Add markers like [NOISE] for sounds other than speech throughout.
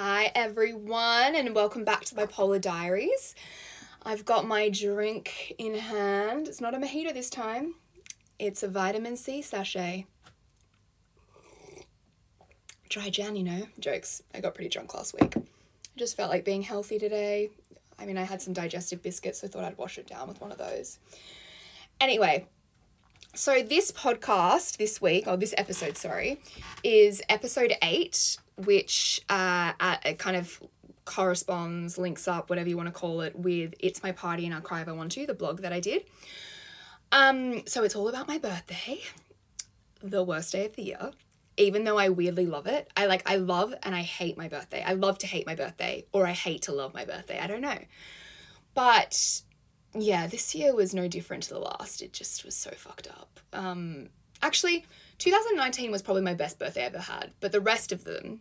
Hi, everyone, and welcome back to my Polar Diaries. I've got my drink in hand. It's not a mojito this time, it's a vitamin C sachet. Dry Jan, you know. Jokes. I got pretty drunk last week. I just felt like being healthy today. I mean, I had some digestive biscuits, so I thought I'd wash it down with one of those. Anyway, so this podcast this week, or this episode, sorry, is episode eight, which uh, uh, kind of corresponds, links up, whatever you want to call it, with It's My Party and I'll Cry If I Want to, the blog that I did. Um, so it's all about my birthday, the worst day of the year. Even though I weirdly love it, I like I love and I hate my birthday. I love to hate my birthday, or I hate to love my birthday. I don't know. But yeah, this year was no different to the last. It just was so fucked up. Um, actually, 2019 was probably my best birthday I ever had, but the rest of them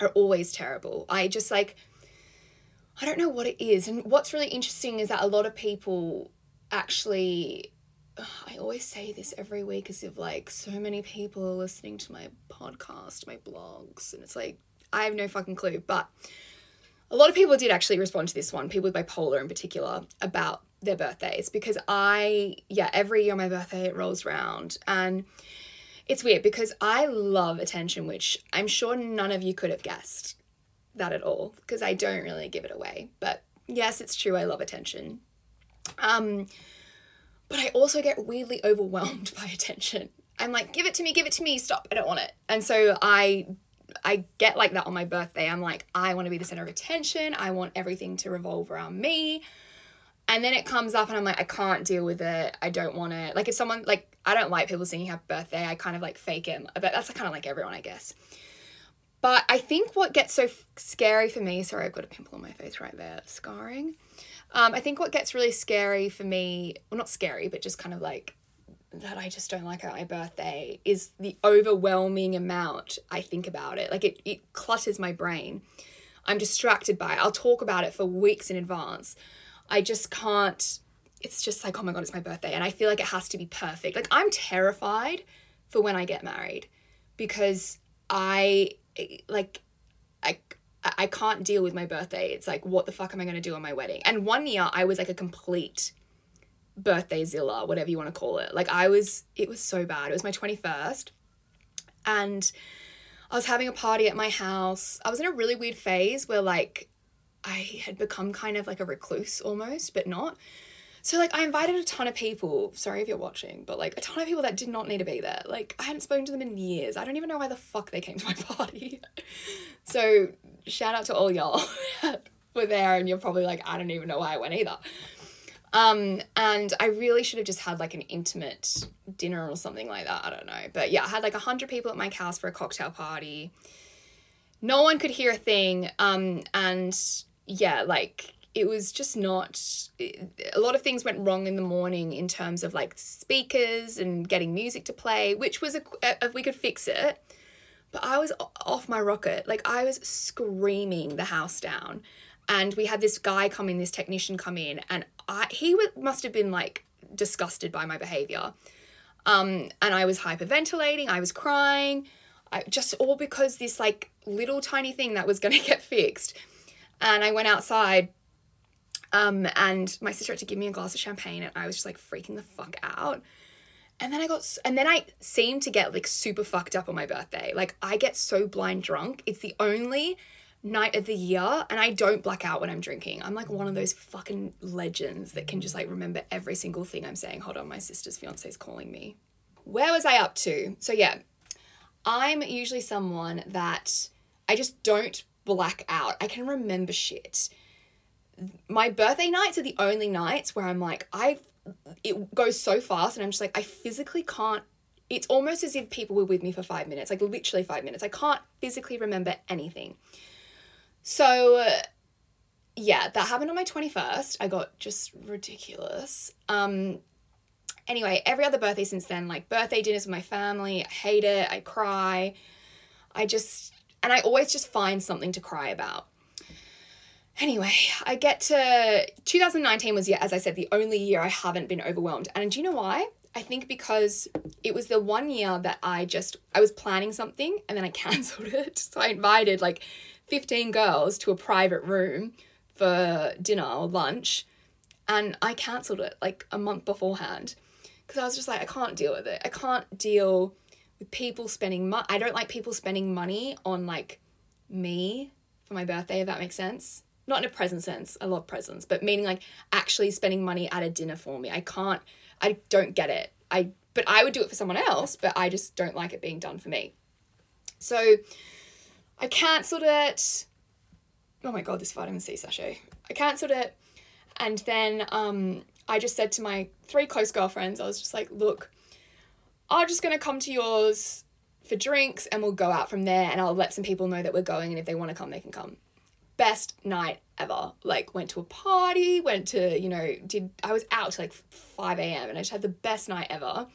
are always terrible. I just like, I don't know what it is. And what's really interesting is that a lot of people actually, I always say this every week as if like so many people are listening to my podcast, my blogs, and it's like, I have no fucking clue. But a lot of people did actually respond to this one, people with bipolar in particular, about their birthdays because I, yeah, every year my birthday it rolls around and it's weird because I love attention, which I'm sure none of you could have guessed that at all because I don't really give it away. But yes, it's true, I love attention. Um, but I also get weirdly [LAUGHS] overwhelmed by attention. I'm like, give it to me, give it to me, stop, I don't want it. And so I I get like that on my birthday. I'm like, I want to be the center of attention. I want everything to revolve around me. And then it comes up and I'm like, I can't deal with it. I don't want it. Like if someone like I don't like people singing happy birthday. I kind of like fake it. But that's kind of like everyone, I guess. But I think what gets so f- scary for me, sorry, I've got a pimple on my face right there, scarring. Um, I think what gets really scary for me, well, not scary, but just kind of like that I just don't like at my birthday is the overwhelming amount I think about it. Like it, it clutters my brain. I'm distracted by it. I'll talk about it for weeks in advance. I just can't. It's just like, oh my God, it's my birthday. And I feel like it has to be perfect. Like I'm terrified for when I get married because I, like, I, I can't deal with my birthday. It's like, what the fuck am I going to do on my wedding? And one year I was like a complete birthday zilla, whatever you want to call it. Like I was, it was so bad. It was my 21st. And I was having a party at my house. I was in a really weird phase where like I had become kind of like a recluse almost, but not. So like I invited a ton of people. Sorry if you're watching, but like a ton of people that did not need to be there. Like I hadn't spoken to them in years. I don't even know why the fuck they came to my [LAUGHS] party. so shout out to all y'all that [LAUGHS] were there and you're probably like, I don't even know why I went either. Um, and I really should have just had like an intimate dinner or something like that. I don't know. But yeah, I had like a hundred people at my house for a cocktail party. No one could hear a thing. Um, and yeah, like it was just not a lot of things went wrong in the morning in terms of like speakers and getting music to play, which was a, if we could fix it. But I was off my rocket. Like I was screaming the house down and we had this guy come in, this technician come in, and I he w- must have been like disgusted by my behavior. Um, and I was hyperventilating, I was crying, I, just all because this like little tiny thing that was going [LAUGHS] to get fixed. And I went outside, um, and my sister had to give me a glass of champagne, and I was just like freaking the fuck out. And then I got, and then I seemed to get like super fucked up on my birthday. Like I get so blind drunk. It's the only night of the year and I don't black out when I'm drinking. I'm like one of those fucking legends that can just like remember every single thing I'm saying. Hold on, my sister's fiance is calling me. Where was I up to? So yeah, I'm usually someone that I just don't black out. I can remember shit. My birthday nights are the only nights where I'm like I it goes so fast and I'm just like I physically can't it's almost as if people were with me for 5 minutes, like literally 5 minutes. I can't physically remember anything. So, yeah, that happened on my 21st. I got just ridiculous. Um, anyway, every other birthday since then, like birthday dinners with my family, I hate it. I cry. I just, and I always just find something to cry about. Anyway, I get to 2019 was, yeah, as I said, the only year I haven't been overwhelmed. And do you know why? I think because it was the one year that I just I was planning something and then I [LAUGHS] cancelled it. So I invited like 15 girls to a private room for dinner or lunch and I cancelled it like a month beforehand because I was just like, I can't deal with it. I can't deal with people spending money. I don't like people spending money on like me for my birthday, if that makes sense. Not in a present sense. I love presents, but meaning like actually spending money at a dinner for me. I can't, I don't get it. I, but I would do it for someone else, but I just don't like it being done for me. So I cancelled it. Oh my god, this vitamin C sachet. I cancelled it. And then um, I just said to my three close girlfriends, I was just like, look, I'm just gonna come to yours for drinks and we'll go out from there and I'll let some people know that we're going and if they want to come they can come. Best night ever. Like went to a party, went to, you know, did I was out like 5 a.m. and I just had the best night ever.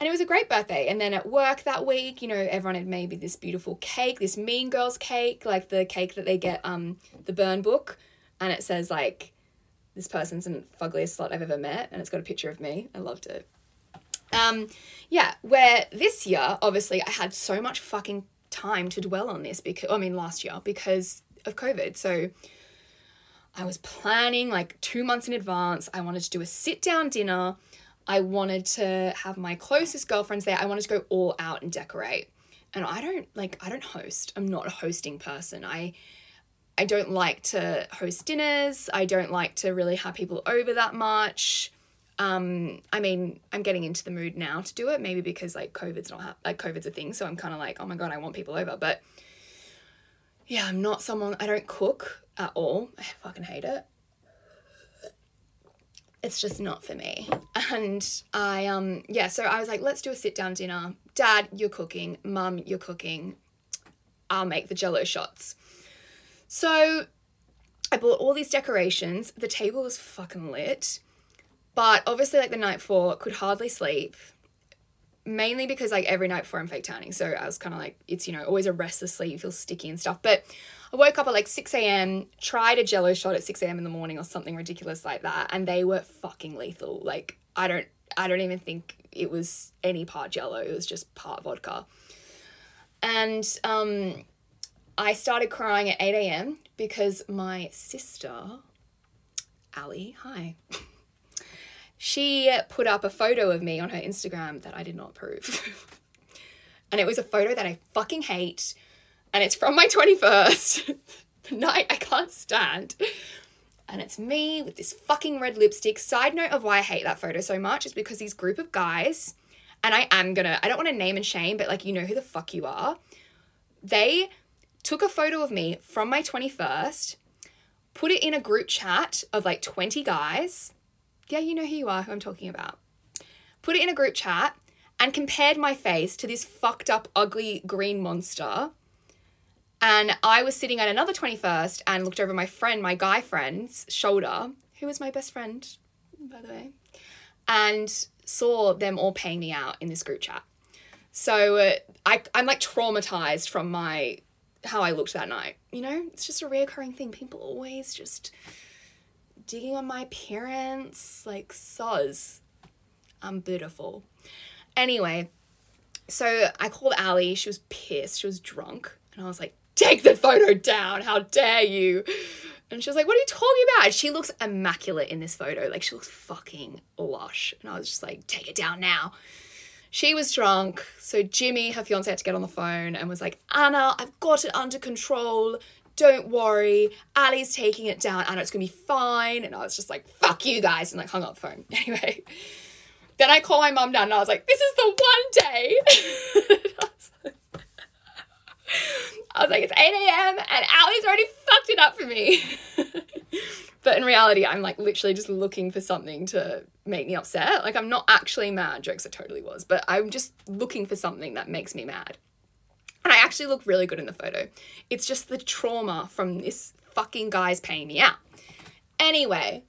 And it was a great birthday. And then at work that week, you know, everyone had maybe this beautiful cake, this Mean Girls cake, like the cake that they get um the burn book. And it says like this person's the fuggliest slut I've ever met, and it's got a picture of me. I loved it. Um, yeah, where this year, obviously, I had so much fucking time to dwell on this because, I mean, last year because of COVID. So I was planning like two months in advance. I wanted to do a sit down dinner. I wanted to have my closest girlfriends there. I wanted to go all out and decorate. And I don't like, I don't host. I'm not a hosting person. I, I don't like to host dinners. I don't like to really have people over that much. Um, I mean, I'm getting into the mood now to do it, maybe because like COVID's not ha- like COVID's a thing, so I'm kind of like, oh my god, I want people over. But yeah, I'm not someone. I don't cook at all. I fucking hate it. It's just not for me. And I um yeah, so I was like, let's do a sit down dinner. Dad, you're cooking. Mum, you're cooking. I'll make the jello shots. So I bought all these decorations. The table was fucking lit. But obviously, like the night before, could hardly sleep. Mainly because like every night before I'm fake tanning. So I was kind of like, it's, you know, always a restless sleep, you feel sticky and stuff. But I woke up at like 6 a.m., tried a jello shot at 6 a.m. in the morning or something ridiculous like that. And they were fucking lethal. Like, I don't I don't even think it was any part jello, it was just part vodka. And um I started crying at 8 a.m. because my sister, Ali, hi, [LAUGHS] she put up a photo of me on her Instagram that I did not approve. [LAUGHS] and it was a photo that I fucking hate. And it's from my 21st, [LAUGHS] the night I can't stand. And it's me with this fucking red lipstick. Side note of why I hate that photo so much is because these group of guys, and I am gonna, I don't want to name and shame, but like, you know who the fuck you are. They took a photo of me from my 21st, put it in a group chat of like 20 guys. Yeah, you know who you are, who I'm talking about. Put it in a group chat and compared my face to this fucked up, ugly green monster. And I was sitting at another 21st and looked over my friend, my guy friend's shoulder, who was my best friend, by the way, and saw them all paying me out in this group chat. So uh, I, I'm like traumatized from my how I looked that night. You know, it's just a reoccurring thing. People always just digging on my parents. like soz. I'm beautiful. Anyway, so I called Ali. She was pissed. She was drunk. And I was like, take the photo down. How dare you? And she was like, what are you talking about? she looks immaculate in this photo. Like, she looks fucking lush. And I was just like, take it down now. She was drunk, so Jimmy, her fiance, had to get on the phone and was like, Anna, I've got it under control. Don't worry. Ali's taking it down. and it's gonna be fine. And I was just like, fuck you guys, and like hung up the phone. [LAUGHS] Anyway. Then I call my mum down and I was like, this is the one day. [LAUGHS] I was like, it's 8 a.m. and Ali's already fucked it up for me. [LAUGHS] but in reality, I'm like literally just looking for something to make me upset. Like I'm not actually mad. Jokes, I totally was, but I'm just looking for something that makes me mad. Actually look really good in the photo. It's just the trauma from this fucking guy's paying me out. Anyway,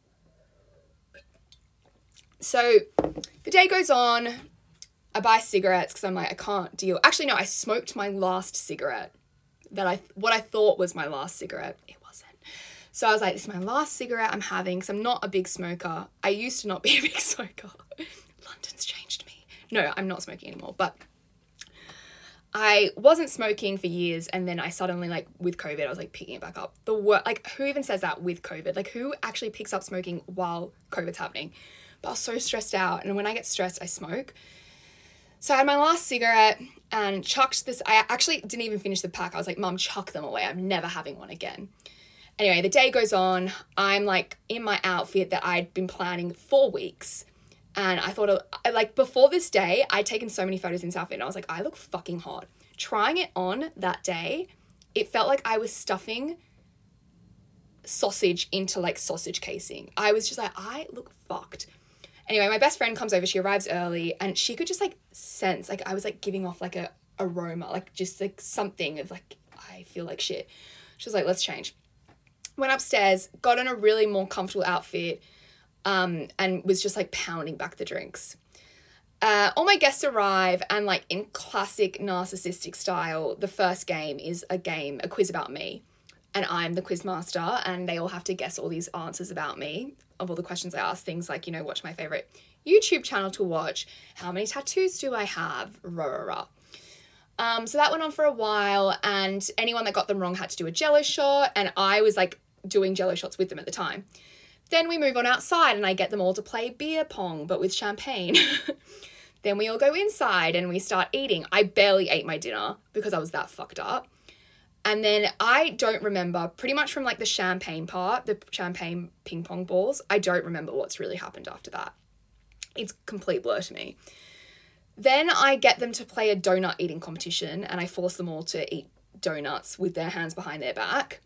so the day goes on. I buy cigarettes because I'm like, I can't deal. Actually, no, I smoked my last cigarette that I, what I thought was my last cigarette. It wasn't. so I was like, this is my last cigarette I'm having because I'm not a big smoker. I used to not be a big [LAUGHS] smoker. London's changed me. No, I'm not smoking anymore. But I wasn't smoking for years and then I suddenly like with COVID I was like picking it back up. The work like who even says that with COVID? Like who actually picks up smoking while COVID's happening? But I was so stressed out and when I get stressed I smoke. So I had my last cigarette and chucked this I actually didn't even finish the pack. I was like, "Mom, chuck them away. I'm never having one again." Anyway, the day goes on. I'm like in my outfit that I'd been planning for weeks. And I thought, like, before this day, I'd taken so many photos in outfit and I was like, I look fucking hot. Trying it on that day, it felt like I was stuffing sausage into like sausage casing. I was just like, I look fucked. Anyway, my best friend comes over, she arrives early, and she could just like sense, like, I was like giving off like a aroma, like just like something of like, I feel like shit. She was like, let's change went upstairs, got in a really more comfortable outfit, um, and was just like pounding back the drinks. Uh, all my guests arrive, and like in classic narcissistic style, the first game is a game, a quiz about me. And I'm the quiz master, and they all have to guess all these answers about me of all the questions I ask. Things like, you know, what's my favorite YouTube channel to watch? How many tattoos do I have? Rah, rah, rah. Um, so that went on for a while, and anyone that got them wrong had to do a jello shot, and I was like doing jello shots with them at the time. Then we move on outside and I get them all to play beer pong, but with champagne. [LAUGHS] then we all go inside and we start eating. I barely ate my dinner because I was that fucked up. And then I don't remember pretty much from like the champagne part, the champagne ping pong balls. I don't remember what's really happened after that. It's complete blur to me. Then I get them to play a donut eating competition and I force them all to eat donuts with their hands behind their back.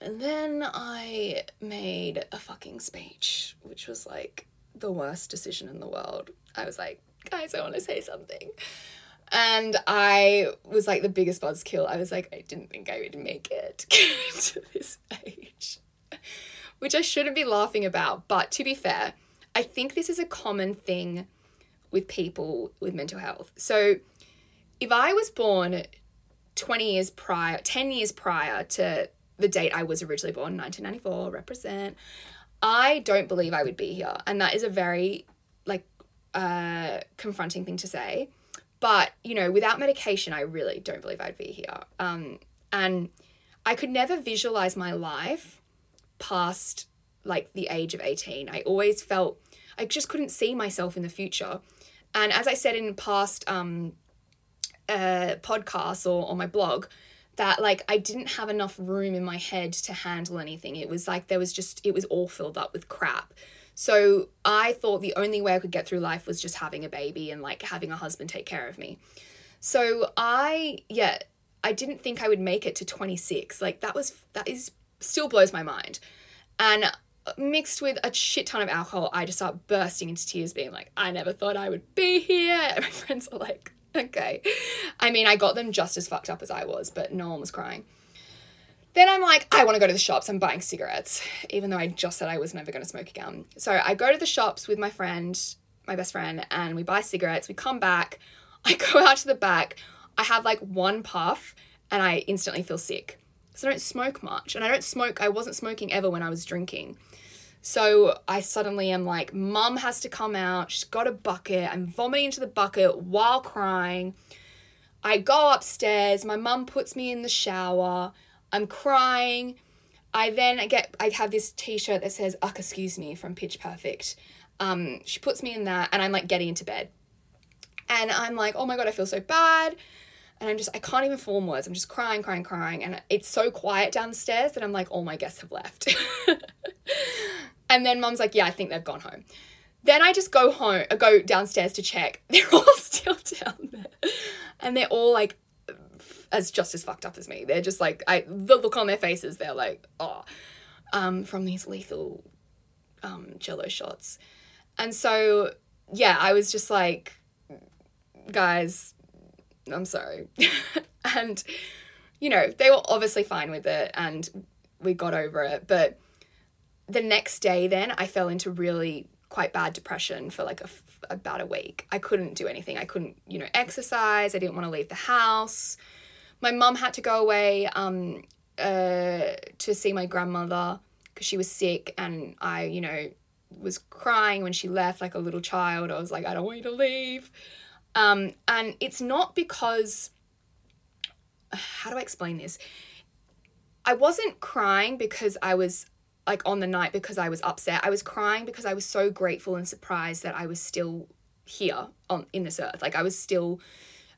And then I made a fucking speech, which was like the worst decision in the world. I was like, guys, I want to say something. And I was like the biggest buzzkill. I was like, I didn't think I would make it [LAUGHS] to this age, which I shouldn't be laughing about. But to be fair, I think this is a common thing with people with mental health. So if I was born 20 years prior, 10 years prior to the date I was originally born, 1994, represent. I don't believe I would be here. And that is a very like uh confronting thing to say. But, you know, without medication, I really don't believe I'd be here. Um and I could never visualize my life past like the age of 18. I always felt I just couldn't see myself in the future. And as I said in past um uh podcasts or on my blog, that like I didn't have enough room in my head to handle anything. It was like there was just it was all filled up with crap. So I thought the only way I could get through life was just having a baby and like having a husband take care of me. So I yeah, I didn't think I would make it to 26. Like that was that is still blows my mind. And uh, mixed with a shit ton of alcohol, I just start bursting into tears being like, I never thought I would be here. [LAUGHS] And my friends are like, [LAUGHS] okay. I mean, I got them just as fucked up as I was, but no one was crying. Then I'm like, I want to go to the shops. I'm buying cigarettes, even though I just said I was never going to smoke again. So I go to the shops with my friend, my best friend, and we buy cigarettes. We come back. [LAUGHS] I go out to the back. I have like one puff and I instantly feel sick. So I don't smoke much. And I don't smoke, I wasn't smoking ever when I was drinking. So I suddenly am like, mum has to come out. She's got a bucket. I'm vomiting into the bucket while crying. I go upstairs. My mum puts me in the shower. I'm crying. I then get, I have this t shirt that says, Uck, excuse me, from Pitch Perfect. Um, she puts me in that, and I'm like getting into bed. And I'm like, oh my God, I feel so bad. And I'm just, I can't even form words. I'm just crying, crying, crying. And it's so quiet downstairs that I'm like, all my guests have left. [LAUGHS] And then mom's like, yeah, I think they've gone home. Then I just go home, uh, go downstairs to check. [LAUGHS] They're all still down there. And they're all like as just as fucked up as me. They're just like I the look on their faces, they're like, oh, um, from these lethal um jello shots. And so yeah, I was just like, guys, I'm sorry. [LAUGHS] and you know, they were obviously fine with it and we got over it, but the next day then I fell into really quite bad depression for like a, about a week. I couldn't do anything. I couldn't, you know, exercise. I didn't want to leave the house. My mum had to go away um, uh, to see my grandmother because she was sick, and I, you know, was crying when she left like a little child. I was like, I don't want you to leave. Um, and it's not because how do I explain this? I wasn't crying because I was like on the night because I was upset. I was crying because I was so grateful and surprised that I was still here on in this earth. Like I was still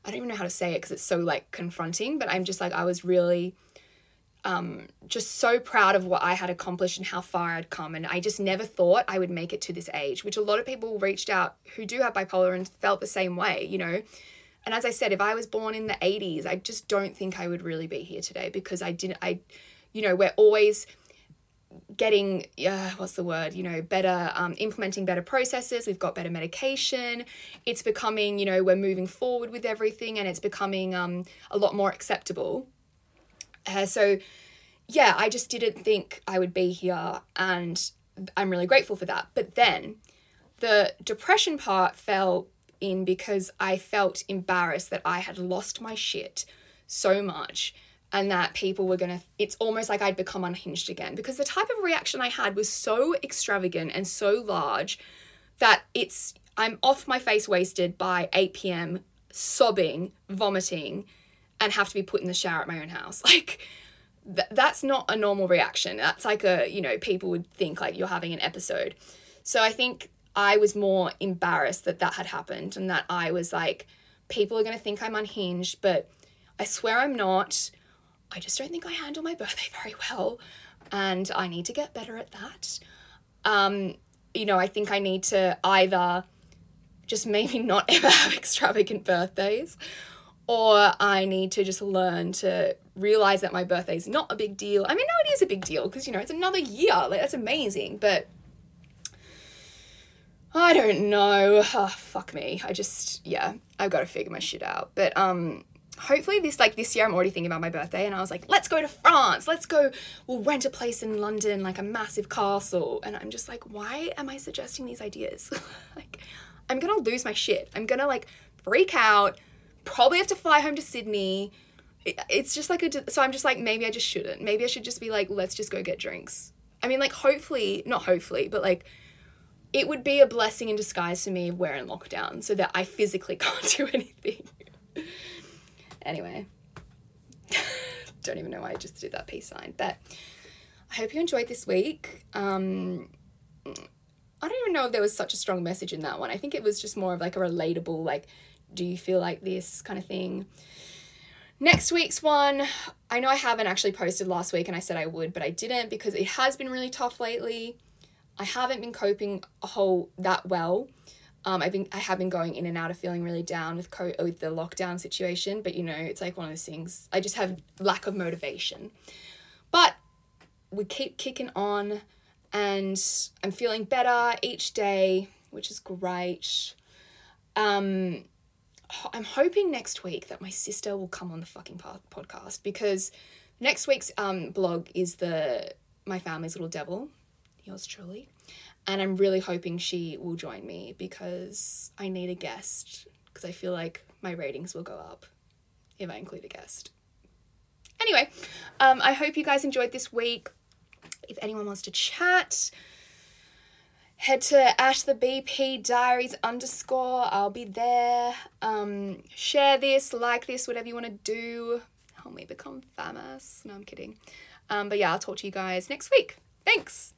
I don't even know how to say it because it's so like confronting, but I'm just like I was really um, just so proud of what I had accomplished and how far I'd come. And I just never thought I would make it to this age, which a lot of people reached out who do have bipolar and felt the same way, you know. And as I said, if I was born in the 80s, I just don't think I would really be here today because I didn't, I, you know, we're always getting uh, what's the word you know better um, implementing better processes we've got better medication it's becoming you know we're moving forward with everything and it's becoming um, a lot more acceptable uh, so, yeah, I just didn't think I would be here, and I'm really grateful for that. But then the depression part fell in because I felt embarrassed that I had lost my shit so much and that people were gonna it's almost like I'd become unhinged again because the type of reaction I had was so extravagant and so large that it's I'm off my face wasted by 8 p.m. sobbing, vomiting, and have to be put in the shower at my own house. [LAUGHS] Like, th- that's not a normal reaction. That's like a, you know, people would think like you're having an episode. So I think I was more embarrassed that that had happened and that I was like, people are going to think I'm unhinged, but I swear I'm not. I just don't think I handle my birthday [LAUGHS] very well. And I need to get better at that. Um, you know, I think I need to either just maybe not ever [LAUGHS] have extravagant birthdays or I need to just learn to realize that my birthday is not a big deal. I mean, no, it is a big deal because you know it's another year. Like that's amazing, but I don't know. Oh, fuck me. I just yeah, I've got to figure my shit out. But um, hopefully this like this year I'm already thinking about my birthday, and I was like, let's go to France. Let's go. We'll rent a place in London, like a massive castle. And I'm just like, why am I suggesting these ideas? [LAUGHS] like, I'm gonna lose my shit. I'm gonna like freak out probably have to fly home to Sydney. It's just like a, so I'm just like, maybe I just shouldn't. Maybe I should just be like, let's just go get drinks. I mean, like, hopefully, not hopefully, but like, it would be a blessing in disguise for me if we're in lockdown so that I physically [LAUGHS] can't do anything. anyway, [LAUGHS] don't even know why I just did that peace sign, but I hope you enjoyed this week. Um, I don't even know if there was such a strong message in that one. I think it was just more of like a relatable, like, do you feel like this kind of thing. Next week's one, I know I haven't actually posted last week and I said I would, but I didn't because it has been really tough lately. I haven't been coping a whole that well. Um, I've been I have been going in and out of feeling really down with co- with the lockdown situation, but you know it's like one of those things. I just have lack of motivation, but we keep kicking on, and I'm feeling better each day, which is great. Um, I'm hoping next week that my sister will come on the fucking podcast because next week's um blog is the my family's little devil, yours truly, and I'm really hoping she will join me because I need a guest because I feel like my ratings will go up if I include a guest. Anyway, um, I hope you guys enjoyed this week. If anyone wants to chat, head to Ash the BP Diaries underscore. I'll be there. Um, share this, like this, whatever you want to do. Help me become famous. No, I'm kidding. Um, but yeah, I'll talk to you guys next week. Thanks.